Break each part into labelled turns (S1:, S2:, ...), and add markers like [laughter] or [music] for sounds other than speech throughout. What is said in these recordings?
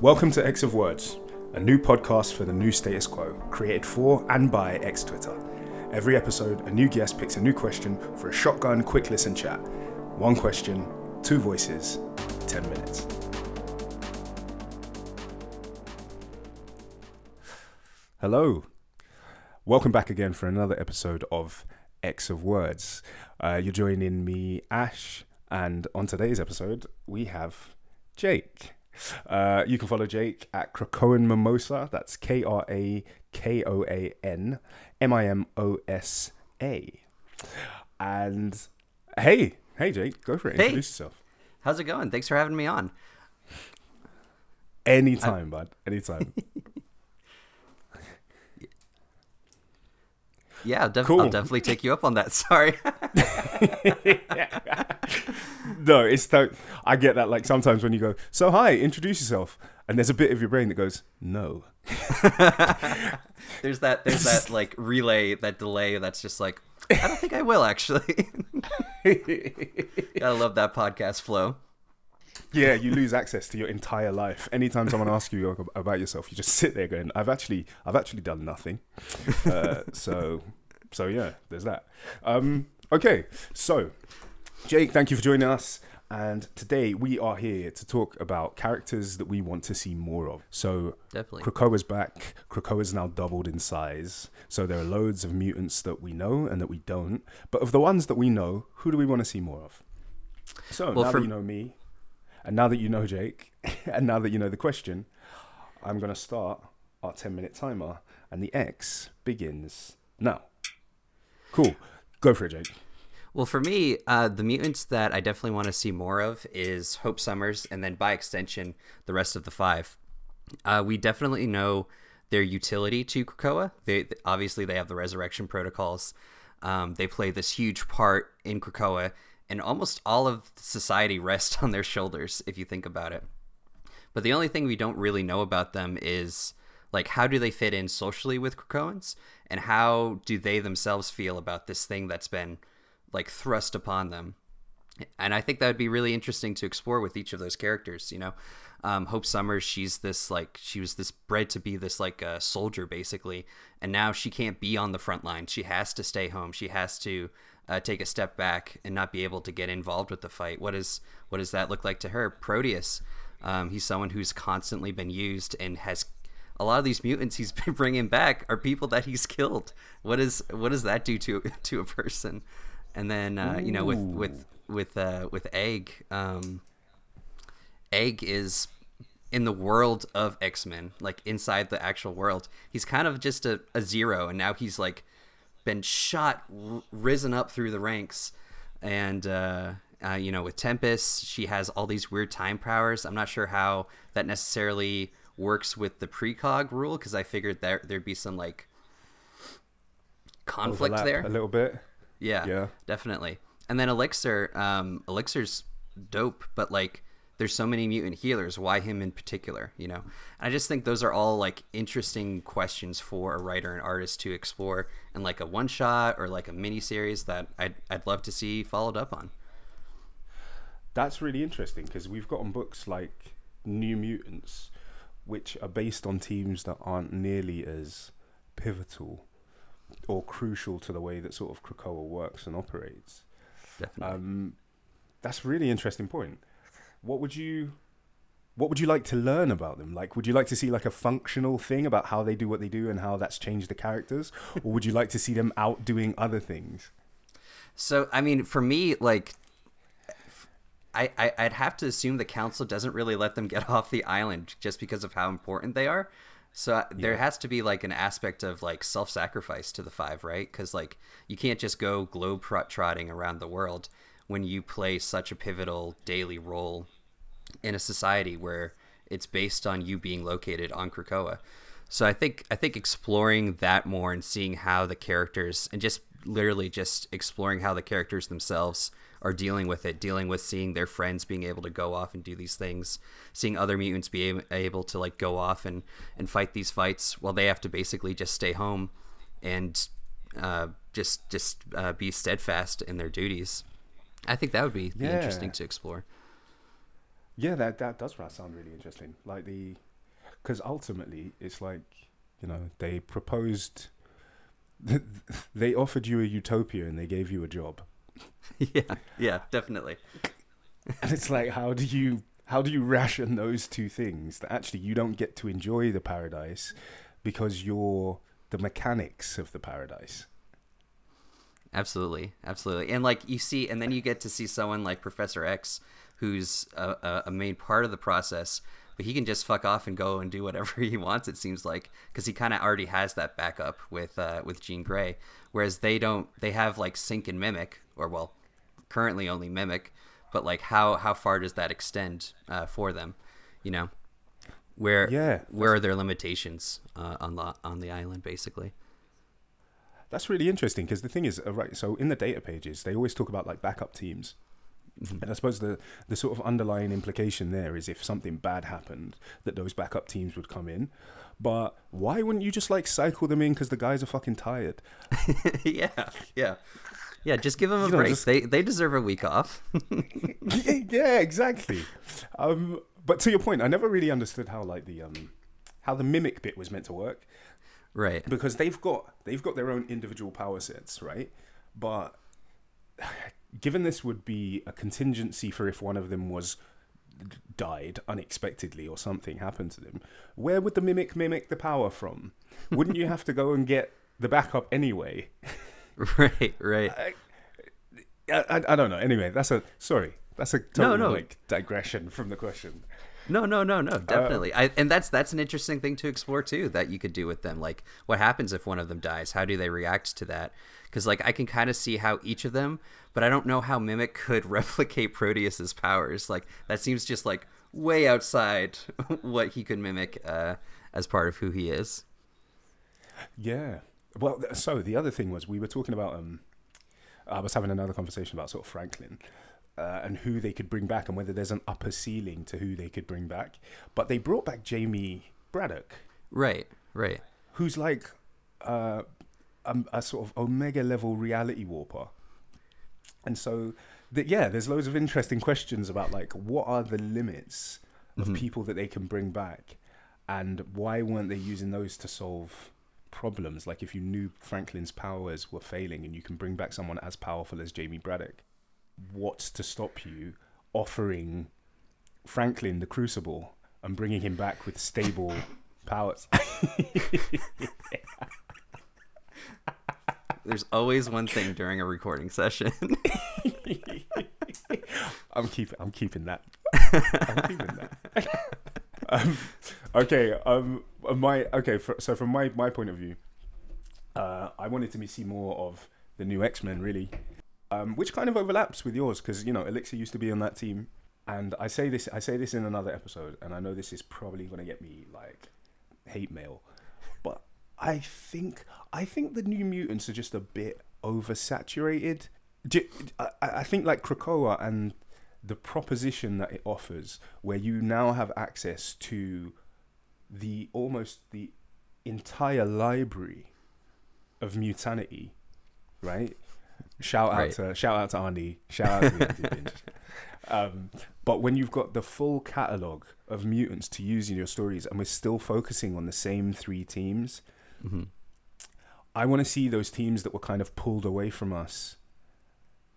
S1: Welcome to X of Words, a new podcast for the new status quo, created for and by X Twitter. Every episode, a new guest picks a new question for a shotgun quick listen chat. One question, two voices, 10 minutes. Hello. Welcome back again for another episode of X of Words. Uh, you're joining me, Ash, and on today's episode, we have Jake. Uh, you can follow Jake at Krakoan Mimosa. That's K R A K O A N M I M O S A. And hey, hey, Jake, go for it.
S2: Hey.
S1: Introduce yourself.
S2: How's it going? Thanks for having me on.
S1: Anytime, bud. Anytime. [laughs]
S2: Yeah, I'll, def-
S1: Cool.
S2: I'll definitely take you up on that. Sorry. [laughs] [laughs]
S1: no, it's that I get that. Like sometimes when you go, so hi, introduce yourself, and there's a bit of your brain that goes, no. [laughs]
S2: there's that there's that like relay, that delay that's just like I don't think I will actually. [laughs] Gotta love that podcast flow.
S1: Yeah, you lose access to your entire life. Anytime someone asks you about yourself, you just sit there going, "I've actually, I've actually done nothing." Uh, so, so yeah, there's that. Um, okay, so Jake, thank you for joining us. And today we are here to talk about characters that we want to see more of. So
S2: Definitely.
S1: Krakoa's back. Krakoa's now doubled in size. So there are loads of mutants that we know and that we don't. But of the ones that we know, who do we want to see more of? So
S2: Well,
S1: now that you know me, and now that you know Jake, [laughs] and now that you know the question, I'm going to start our 10 minute timer, and the X begins now. Cool. Go for it, Jake.
S2: Well, for me, uh, the mutants that I definitely want to see more of is Hope Summers, and then by extension, the rest of the five. Uh, we definitely know their utility to Krakoa. They obviously they have the resurrection protocols. Um, they play this huge part in Krakoa, and almost all of society [laughs] rests on their shoulders if you think about it. But the only thing we don't really know about them is like how do they fit in socially with Krakoans, and how do they themselves feel about this thing that's been like thrust upon them and I think that would be really interesting to explore with each of those characters. You know, um, Hope Summers, she's this like she was this bred to be this like uh, soldier basically, and now she can't be on the front line. She has to stay home. She has to uh, take a step back and not be able to get involved with the fight. What is what does that look like to her? Proteus, um, he's someone who's constantly been used and has a lot of these mutants he's [laughs] been bringing back are people that he's killed. What is what does that do to to a person? And then uh, you know with with with uh, with Egg, um, Egg is in the world of X Men, like inside the actual world. He's kind of just a, a zero, and now he's like been shot, r- risen up through the ranks, and uh, uh, you know with Tempest, she has all these weird time powers. I'm not sure how that necessarily works with the precog rule because I figured there there'd be some like conflict
S1: Overlap
S2: there.
S1: a little bit.
S2: Yeah,
S1: Yeah.
S2: definitely. And then Elixir, um, Elixir's dope, but like, there's so many mutant healers. Why him in particular? You know, and I just think those are all like interesting questions for a writer and artist to explore in like a one shot or like a mini series that I'd I'd love to see followed up on.
S1: That's really interesting because we've gotten books like New Mutants, which are based on teams that aren't nearly as pivotal or crucial to the way that sort of Krakoa works and operates.
S2: Definitely.
S1: Um, that's a really interesting point. What would you what would you like to learn about them? Like would you like to see like a functional thing about how they do what they do and how that's changed the characters? or would you like to see them out doing other things?
S2: So I mean, for me, like, I, I I'd have to assume the council doesn't really let them get [laughs] off the island just because of how important they are. So uh, there has to be like an aspect of like self-sacrifice to the five, right? Because like you can't just go globe trotting around the world when you play such a pivotal daily role in a society where it's based on you being located on Krakoa. So I think I think exploring that more and seeing how the characters and just literally just exploring how the characters themselves are dealing with it, dealing with seeing their friends being able to go off and do these things, seeing other mutants be able, to like go off and and fight these fights while they have to basically just stay home and uh, just just uh, be steadfast in their duties. I think that would be, be
S1: Yeah.
S2: interesting to explore.
S1: Yeah, that that does sound really interesting. Like the, because ultimately it's like you know they proposed, [laughs] they offered you a utopia and they gave you a job, [laughs]
S2: yeah, yeah, definitely.
S1: and it's like how do you how do you ration those two things that actually you don't get to enjoy the paradise because you're the mechanics of the paradise.
S2: Absolutely, absolutely, and like you see, and then you get to see someone like Professor X, who's a, a, main part of the process, but he can just fuck off and go and do whatever [laughs] he wants. It seems like because he kind of already has that backup with uh, with Jean Grey, whereas they don't. They have like Sync and Mimic, or well, currently only Mimic, but like how how far does that extend uh, for them? You know, where
S1: Yeah,
S2: where are their limitations uh, on the on the island, basically?
S1: That's really interesting because the thing is, uh, right? So in the data pages, they always talk about like backup teams, and I suppose the the sort of underlying implication there is if something bad happened, that those backup teams would come in. But why wouldn't you just like cycle them in because the guys are fucking tired? [laughs]
S2: yeah, yeah, yeah. Just give them a
S1: You know,
S2: break.
S1: just-
S2: They they deserve a week off. [laughs]
S1: yeah, exactly. Um, but to your point, I never really understood how like the um how the mimic bit was meant to work.
S2: right.
S1: because they've got they've got their own individual power sets, right? But given this would be a contingency for if one of them was died unexpectedly or something happened to them, where would the mimic mimic the power from? Wouldn't you have to go and get the backup anyway? [laughs] [laughs]
S2: Right. Right.
S1: I, I, I don't know. Anyway, that's a sorry. That's a total
S2: no.
S1: like digression from the question.
S2: No, no, no,
S1: Uh,
S2: no, definitely. I, and that's that's an interesting thing to explore too. That you could do with them. Like, what happens if one of them dies? How do they react to that? Because like I can kind of see how each of them, but I don't know how Mimic could [laughs] replicate Proteus's powers. Like that seems just like way outside [laughs] what he could mimic uh, as part of who he is.
S1: Yeah. Well, so the other thing was we were talking about. Um, I was having another conversation about sort of Franklin uh, and who they could bring back and whether there's an upper ceiling to who they could bring back. But they brought back Jamie Braddock,
S2: Right. Right.
S1: who's like uh, a, a sort of omega level reality warper. And so, th- yeah, there's loads of interesting questions about like what are the limits of people that they can bring back, and why weren't they using those to solve problems? Like if you knew Franklin's powers were failing and you can bring back someone as powerful as Jamie Braddock, what's to stop you offering Franklin the Crucible and bringing him back with stable [laughs] powers?
S2: There's always one thing during a recording session. [laughs]
S1: I'm keeping. I'm keeping that. I'm keeping that. [laughs] um, okay. Um. My. Okay. For, so from my my point of view, uh, I wanted to see more of the new X Men, really, um, which kind of overlaps with yours because you know Elixir used to be on that team, and I say this. I say this in another episode, and I know this is probably going to get me like hate mail, but I think I think the New Mutants are just a bit oversaturated. I think like Krakoa and the proposition that it offers, where you now have access to the almost the entire library of mutanity, right? Shout out
S2: Right.
S1: to shout out to Andy, shout out to [laughs] Um, but when you've got the full catalog of mutants to use in your stories, and we're still focusing on the same three teams, I want to see those teams that were kind of pulled away from us,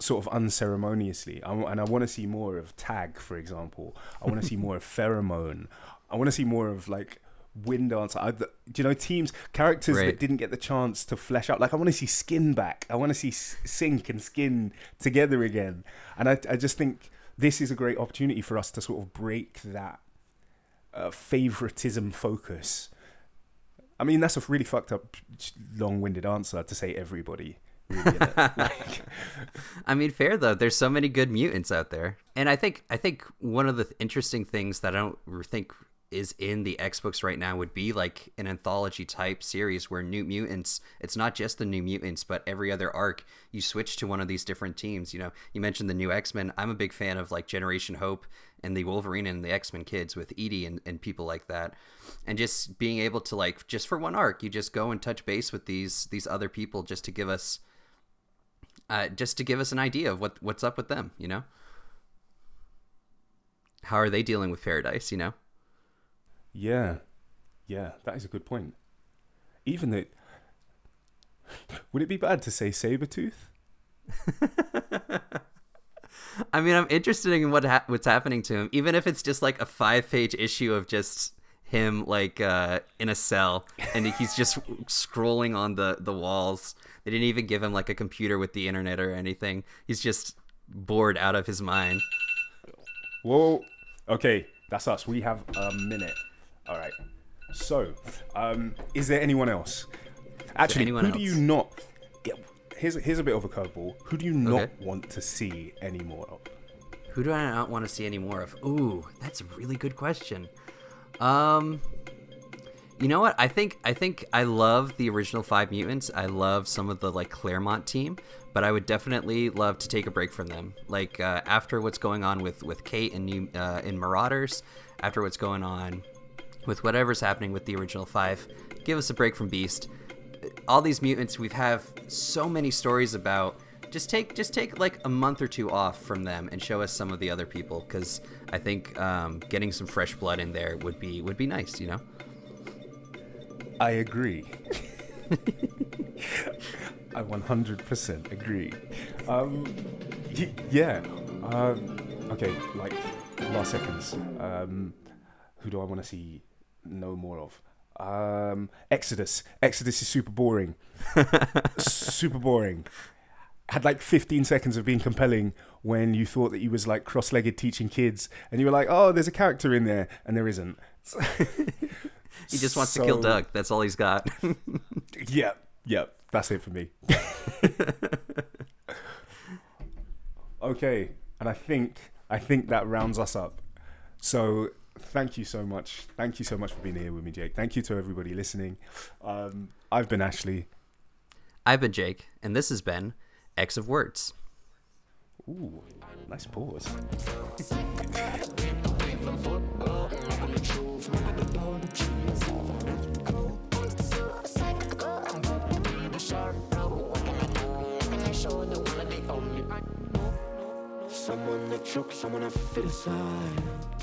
S1: sort of unceremoniously. I, and I want to see more of Tag, for example. I want to see [laughs] more of Pheromone. I want to see more of like Wind Dancer. I, do you know teams, characters
S2: Right.
S1: that didn't get the chance to flesh out? Like I want to see Skin back. I want to see Sync and Skin together again. And I, I just think this is a great opportunity for us to sort of break that uh, favoritism focus. I mean, that's a really fucked up, long-winded answer to say everybody. Really, [laughs] like,
S2: I mean, fair though. There's so many good mutants out there, and I think I think one of the th- interesting things that I don't think is in the X books right now would be like an anthology type series where New Mutants. It's not just the New Mutants, but every other arc you switch to one of these different teams. You know, you mentioned the new X Men. I'm a big fan of like Generation Hope and the Wolverine and the X Men kids with Idie and, and people like that, and just being able to like just for one arc, you just go and touch base with these these other people just to give us uh, just to give us an idea of what what's up with them, you know. how are they dealing with paradise? You know.
S1: Yeah, yeah, that is a good point. Even that, [laughs] would it be bad to say Sabretooth? [laughs]
S2: I mean, I'm interested in what ha- what's happening to him, even if it's just like a five page issue of just him like uh, in a cell and he's just scrolling on the the walls. They didn't even give him like a computer with the internet or anything. He's just bored out of his mind.
S1: Whoa. Okay, that's us. We have a minute. All right. So, um, is there anyone else? Actually,
S2: anyone
S1: who do you not? Yeah, here's here's a bit of a curveball. Who do you not
S2: Okay.
S1: want to see any more of?
S2: Who do I not want to see any more of? Ooh, that's a really good question. Um, you know what? I think I think I love the original Five Mutants. I love some of the like Claremont team, but I would definitely love to take a break from them. Like uh, after what's going on with with Kate and new uh, in Marauders, after what's going on with whatever's happening with the original Five, give us a break from Beast. All these mutants, we've have so many stories about just take just take like a month or two off from them and show us some of the other people because I think um, getting some fresh blood in there would be would be nice, you know.
S1: I agree. [laughs] I 100% agree. Um, y- yeah. Um, okay, like last seconds. Um, who do I want to see no more of? Um, Exodus. Exodus is super boring. [laughs] super boring. Had like 15 seconds of being compelling when you thought that he was like cross-legged teaching kids, and you were like, "Oh, there's a character in there," and there isn't. [laughs]
S2: He just wants to kill
S1: So-
S2: Doug. That's all he's got. [laughs]
S1: Yeah, yeah, that's it for me. okay, and I think I think that rounds us up. So thank you so much. Thank you so much for being here with me, Jake. Thank you to everybody listening. Um, I've been Ashley.
S2: I've been Jake, and this has been X of Words.
S1: Ooh, nice pause.
S3: Someone that chokes, someone I fit aside.